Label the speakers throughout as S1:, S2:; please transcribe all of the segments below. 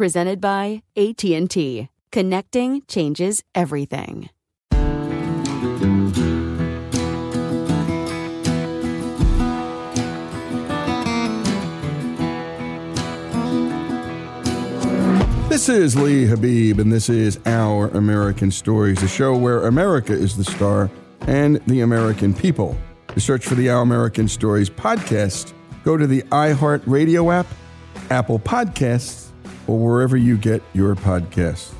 S1: presented by AT&T. Connecting changes everything.
S2: This is Lee Habeeb, and this is Our American Stories, a show where America is the star and the American people. To search for the Our American Stories podcast, go to the iHeartRadio app, Apple Podcasts, or wherever you get your podcasts.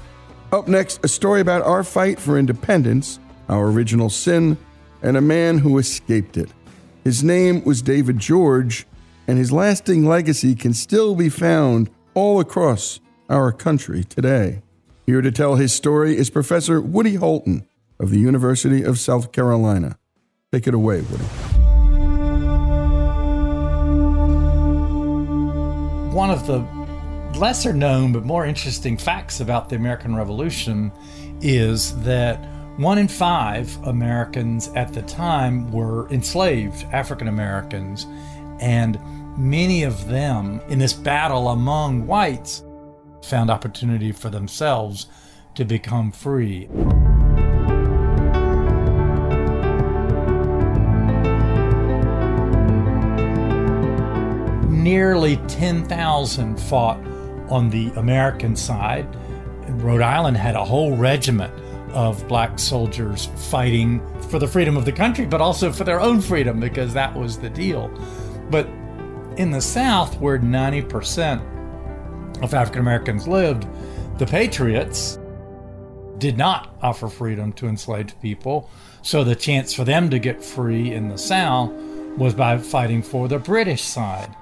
S2: Up next, a story about our fight for independence, our original sin, and a man who escaped it. His name was David George, and his lasting legacy can still be found all across our country today. Here to tell his story is Professor Woody Holton of the University of South Carolina. Take it away, Woody.
S3: One of the lesser known but more interesting facts about the American Revolution is that one in five Americans at the time were enslaved African Americans, and many of them in this battle among whites found opportunity for themselves to become free. Nearly 10,000 fought on the American side, Rhode Island had a whole regiment of black soldiers fighting for the freedom of the country, but also for their own freedom because that was the deal. But in the South, where 90% of African Americans lived, the Patriots did not offer freedom to enslaved people. So the chance for them to get free in the South was by fighting for the British side.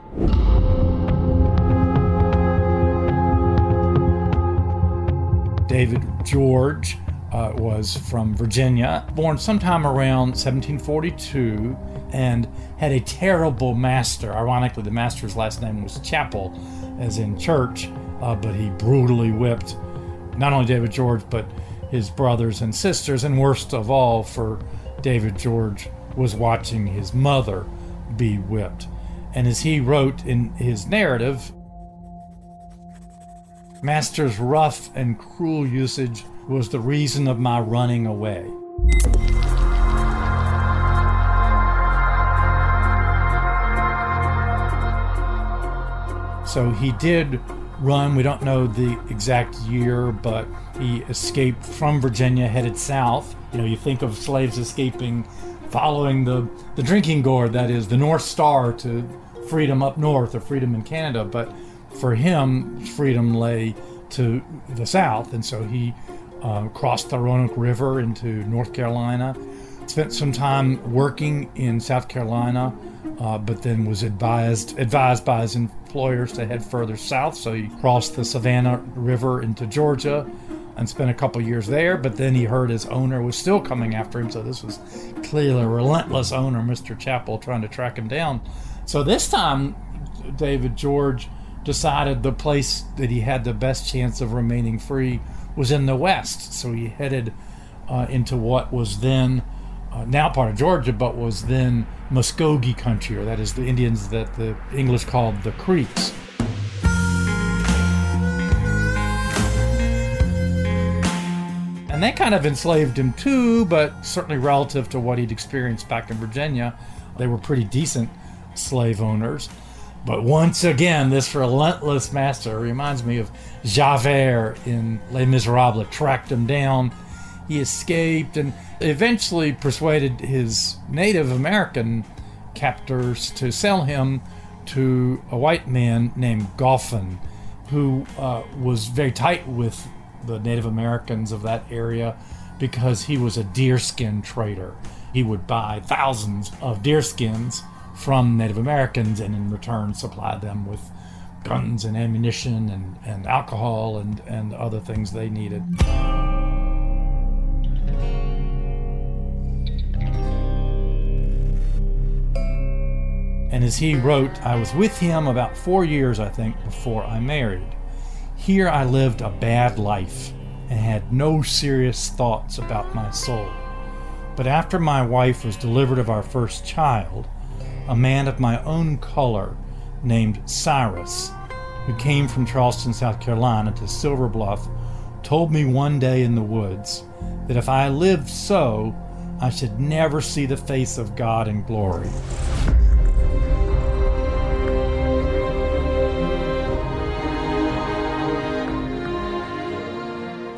S3: David George uh, was from Virginia, born sometime around 1742, and had a terrible master. Ironically, the master's last name was Chapel, as in church, uh, but he brutally whipped not only David George, but his brothers and sisters, and worst of all for David George was watching his mother be whipped. And as he wrote in his narrative, Master's rough and cruel usage was the reason of my running away. So he did run. We don't know the exact year, but he escaped from Virginia, headed south. You know, you think of slaves escaping, following the, the drinking gourd, that is, the North Star to freedom up north or freedom in Canada. But for him, freedom lay to the south. And so he uh, crossed the Roanoke River into North Carolina, spent some time working in South Carolina, uh, but then was advised advised by his employers to head further south. So he crossed the Savannah River into Georgia and spent a couple years there. But then he heard his owner was still coming after him. So this was clearly a relentless owner, Mr. Chapel, trying to track him down. So this time, David George decided the place that he had the best chance of remaining free was in the west. So he headed uh, into what was then uh, now part of Georgia, but was then Muskogee country, or that is the Indians that the English called the Creeks. And that kind of enslaved him too, but certainly relative to what he'd experienced back in Virginia, they were pretty decent slave owners. But once again, this relentless master reminds me of Javert in Les Miserables, tracked him down. He escaped and eventually persuaded his Native American captors to sell him to a white man named Galphin, who uh, was very tight with the Native Americans of that area because he was a deerskin trader. He would buy thousands of deerskins from Native Americans and in return supply them with guns and ammunition and, and alcohol and, and other things they needed. And as he wrote, I was with him about four years, I think, before I married. Here I lived a bad life and had no serious thoughts about my soul. But after my wife was delivered of our first child, a man of my own color named Cyrus, who came from Charleston, South Carolina to Silver Bluff, told me one day in the woods that if I lived so, I should never see the face of God in glory.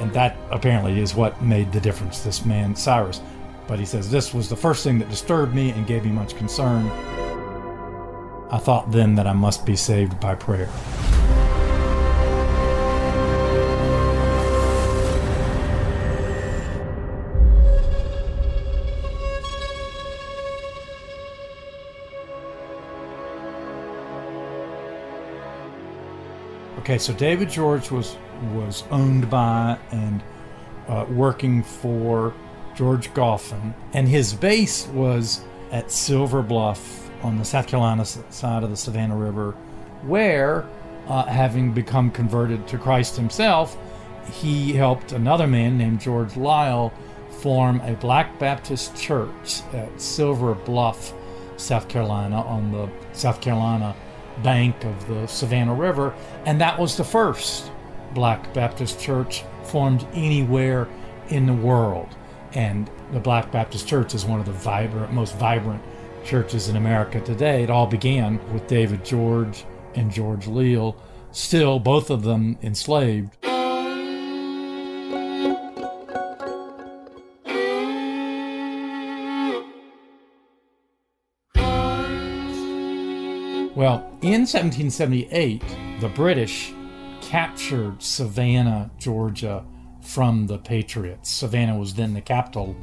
S3: And that apparently is what made the difference, this man, Cyrus. But he says, This was the first thing that disturbed me and gave me much concern. I thought then that I must be saved by prayer. Okay, so David George was was owned by and uh, working for George Galphin, and his base was at Silver Bluff on the South Carolina side of the Savannah River, where, uh, having become converted to Christ himself, he helped another man named George Liele form a Black Baptist church at Silver Bluff, South Carolina, on the South Carolina bank of the Savannah River, and that was the first Black Baptist church formed anywhere in the world. And the Black Baptist Church is one of the vibrant, most vibrant churches in America today. It all began with David George and George Liele, still both of them enslaved. Well, in 1778, the British captured Savannah, Georgia from the Patriots. Savannah was then the capital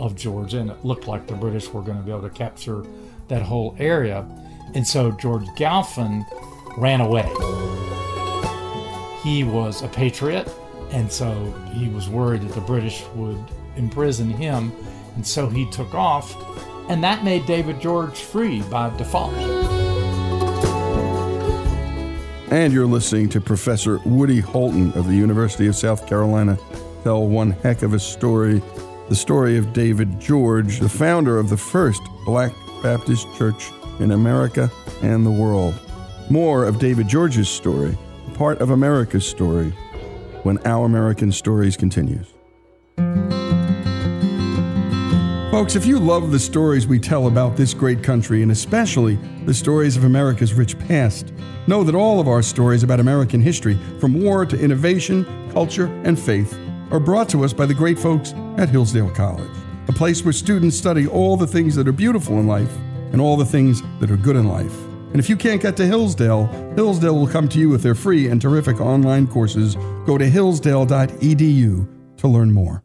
S3: of Georgia, and it looked like the British were going to be able to capture that whole area. And so George Galphin ran away. He was a patriot, and so he was worried that the British would imprison him, and so he took off, and that made David George free by default.
S2: And you're listening to Professor Woody Holton of the University of South Carolina tell one heck of a story the story of David George, the founder of the first Black Baptist Church in America and the world. More of David George's story, part of America's story, when Our American Stories continues. Folks, if you love the stories we tell about this great country, and especially the stories of America's rich past, know that all of our stories about American history, from war to innovation, culture, and faith, are brought to us by the great folks at Hillsdale College, a place where students study all the things that are beautiful in life and all the things that are good in life. And if you can't get to Hillsdale, Hillsdale will come to you with their free and terrific online courses. Go to hillsdale.edu to learn more.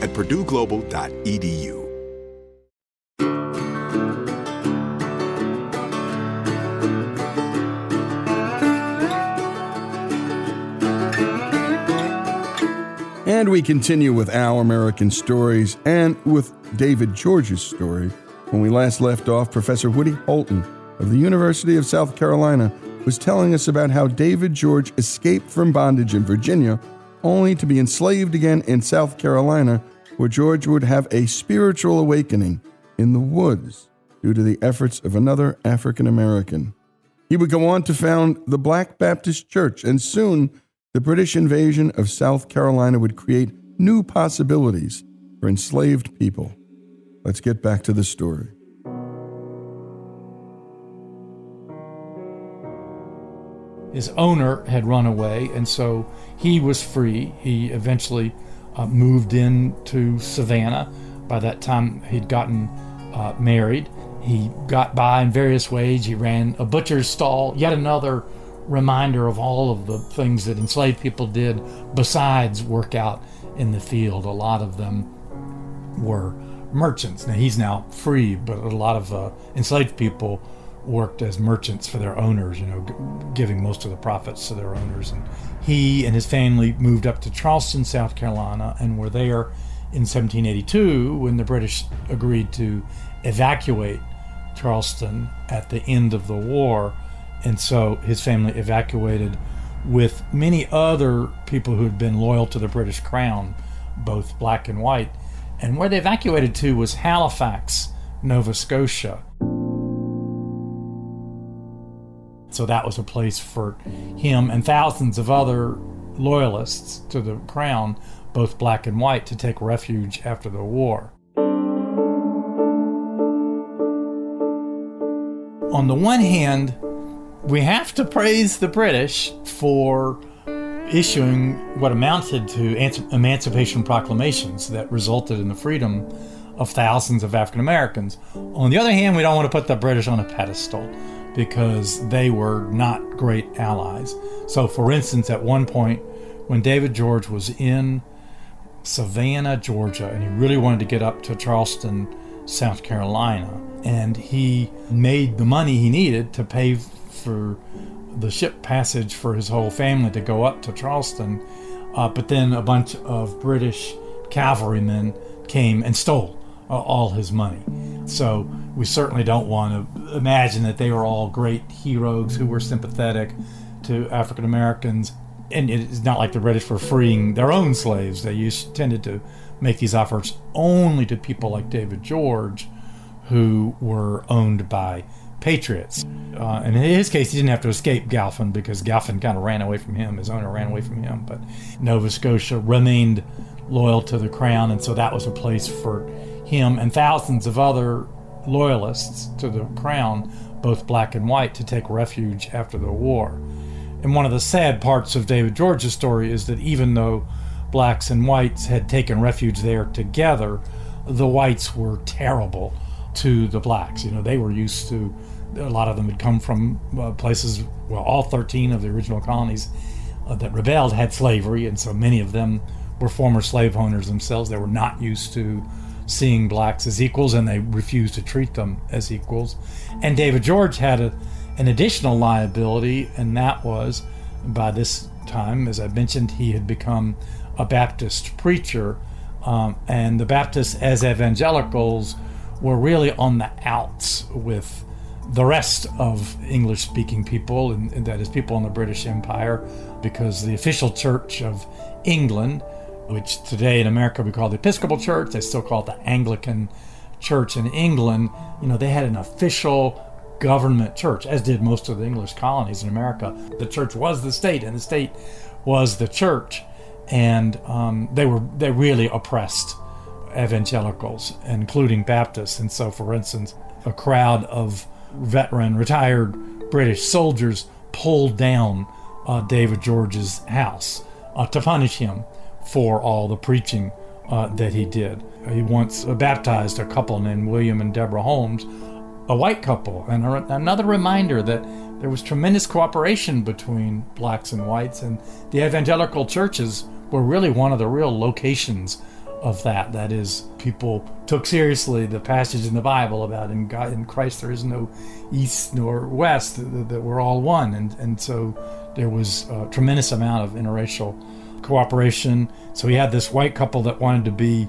S4: at purdueglobal.edu.
S2: And we continue with our American stories and with David George's story. When we last left off, Professor Woody Holton of the University of South Carolina was telling us about how David George escaped from bondage in Virginia only to be enslaved again in South Carolina, where George would have a spiritual awakening in the woods due to the efforts of another African American. He would go on to found the Black Baptist Church, and soon the British invasion of South Carolina would create new possibilities for enslaved people. Let's get back to the story.
S3: His owner had run away, and so he was free. He eventually uh, moved into Savannah. By that time, he'd gotten uh, married. He got by in various ways. He ran a butcher's stall, yet another reminder of all of the things that enslaved people did besides work out in the field. A lot of them were merchants. Now he's now free, but a lot of uh, enslaved people worked as merchants for their owners, you know, g- giving most of the profits to their owners. And he and his family moved up to Charleston, South Carolina, and were there in 1782 when the British agreed to evacuate Charleston at the end of the war. And so his family evacuated with many other people who had been loyal to the British Crown, both black and white. And where they evacuated to was Halifax, Nova Scotia. So that was a place for him and thousands of other loyalists to the crown, both black and white, to take refuge after the war. On the one hand, we have to praise the British for issuing what amounted to emancipation proclamations that resulted in the freedom of thousands of African Americans. On the other hand, we don't want to put the British on a pedestal because they were not great allies. So, for instance, at one point, when David George was in Savannah, Georgia, and he really wanted to get up to Charleston, South Carolina, and he made the money he needed to pay for the ship passage for his whole family to go up to Charleston. Uh, but then a bunch of British cavalrymen came and stole uh, all his money. So we certainly don't want to imagine that they were all great heroes who were sympathetic to African Americans. And it's not like the British were freeing their own slaves. They used, tended to make these offers only to people like David George, who were owned by patriots. Uh, and in his case, he didn't have to escape Galphin because Galphin kind of ran away from him. His owner ran away from him. But Nova Scotia remained loyal to the crown, and so that was a place for him and thousands of other loyalists to the crown, both black and white, to take refuge after the war. And one of the sad parts of David George's story is that even though blacks and whites had taken refuge there together, the whites were terrible to the blacks. You know, they were used to, a lot of them had come from uh, places, well, all 13 of the original colonies uh, that rebelled had slavery, and so many of them were former slave owners themselves. They were not used to seeing blacks as equals and they refused to treat them as equals. And David George had a, an additional liability, and that was by this time, as I mentioned, he had become a Baptist preacher. Um, and the Baptists, as evangelicals, were really on the outs with the rest of English speaking people, and, and that is people in the British Empire, because the official church of England which today in America we call the Episcopal Church. They still call it the Anglican Church in England. You know, they had an official government church, as did most of the English colonies in America. The church was the state, and the state was the church, and um, they were they really oppressed evangelicals, including Baptists. And so, for instance, a crowd of veteran, retired British soldiers pulled down uh, David George's house uh, to punish him for all the preaching uh, that he did. He once baptized a couple named William and Deborah Holmes, a white couple, and a, another reminder that there was tremendous cooperation between blacks and whites, and the evangelical churches were really one of the real locations of that. That is, people took seriously the passage in the Bible about in God, in Christ there is no east nor west; that we're all one, and and so there was a tremendous amount of interracial cooperation. So he had this white couple that wanted to be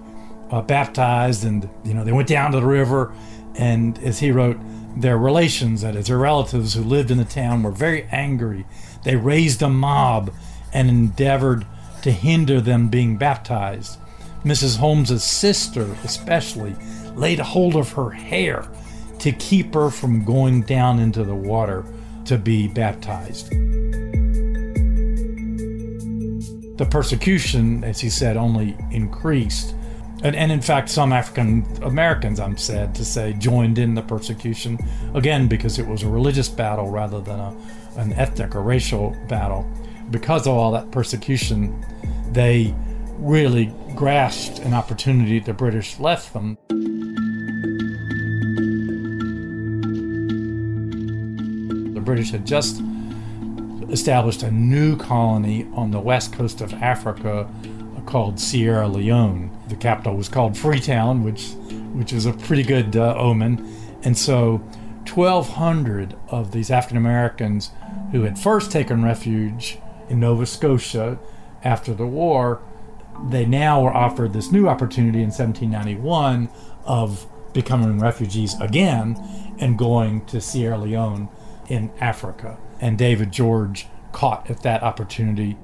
S3: uh, baptized, and you know they went down to the river, and as he wrote, their relations, that is, their relatives who lived in the town, were very angry. They raised a mob and endeavored to hinder them being baptized. Mrs. Holmes's sister, especially, laid hold of her hair to keep her from going down into the water to be baptized the persecution, as he said, only increased. And, and, in fact, some African Americans, I'm sad to say, joined in the persecution, again, because it was a religious battle rather than a, an ethnic or racial battle. Because of all that persecution, they really grasped an opportunity the British left them. The British had just established a new colony on the west coast of Africa called Sierra Leone. The capital was called Freetown, which which is a pretty good uh, omen. And so 1,200 of these African Americans who had first taken refuge in Nova Scotia after the war they now were offered this new opportunity in 1791 of becoming refugees again and going to Sierra Leone in Africa. And David George caught at that opportunity.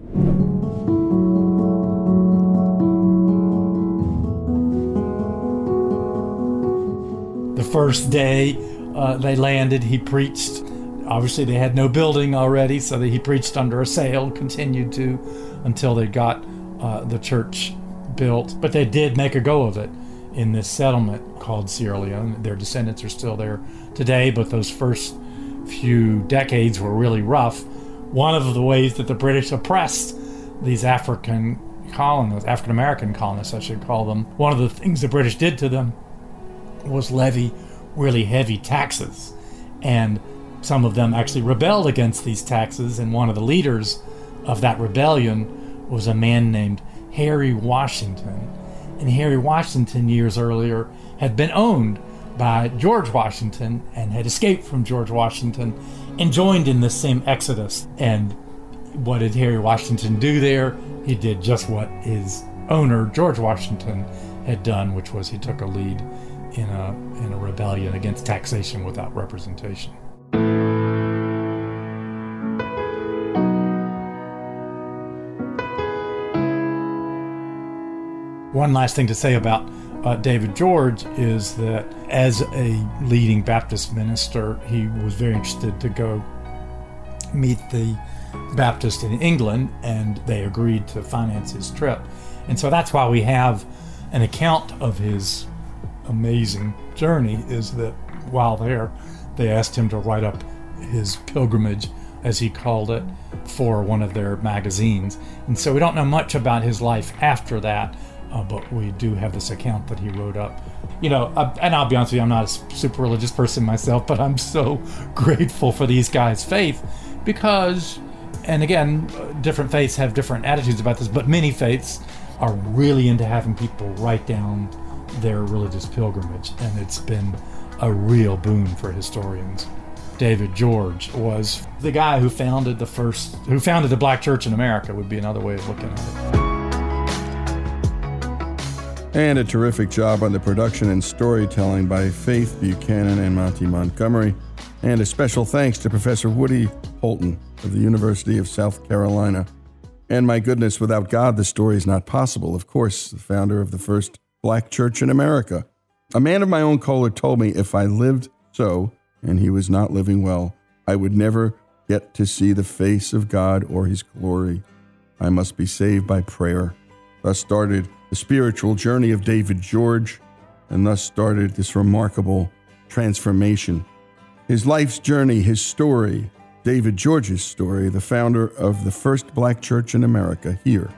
S3: The first day uh, they landed, he preached. Obviously, they had no building already, so he preached under a sail, continued to until they got uh, the church built. But they did make a go of it in this settlement called Sierra Leone. Their descendants are still there today, but those first few decades were really rough. One of the ways that the British oppressed these African colonists, African American colonists, I should call them, one of the things the British did to them was levy really heavy taxes. And some of them actually rebelled against these taxes, and one of the leaders of that rebellion was a man named Harry Washington. And Harry Washington, years earlier, had been owned by George Washington and had escaped from George Washington and joined in this same exodus. And what did Harry Washington do there? He did just what his owner, George Washington, had done, which was he took a lead in a, in a rebellion against taxation without representation. One last thing to say about uh, David George is that as a leading Baptist minister, he was very interested to go meet the Baptist in England, and they agreed to finance his trip. And so that's why we have an account of his amazing journey is that while there, they asked him to write up his pilgrimage, as he called it, for one of their magazines. And so we don't know much about his life after that, uh, but we do have this account that he wrote up. You know, uh, and I'll be honest with you, I'm not a super religious person myself, but I'm so grateful for these guys' faith because, and again, different faiths have different attitudes about this, but many faiths are really into having people write down their religious pilgrimage, and it's been a real boon for historians. David George was the guy who founded the first, who founded the black church in America, would be another way of looking at it.
S2: And a terrific job on the production and storytelling by Faith Buchanan and Monty Montgomery. And a special thanks to Professor Woody Holton of the University of South Carolina. And my goodness, without God, the story is not possible. Of course, the founder of the first black church in America. A man of my own color told me if I lived so, and he was not living well, I would never get to see the face of God or his glory. I must be saved by prayer. Thus started the spiritual journey of David George, and thus started this remarkable transformation. His life's journey, his story, David George's story, the founder of the first black church in America, here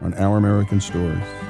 S2: on Our American Stories.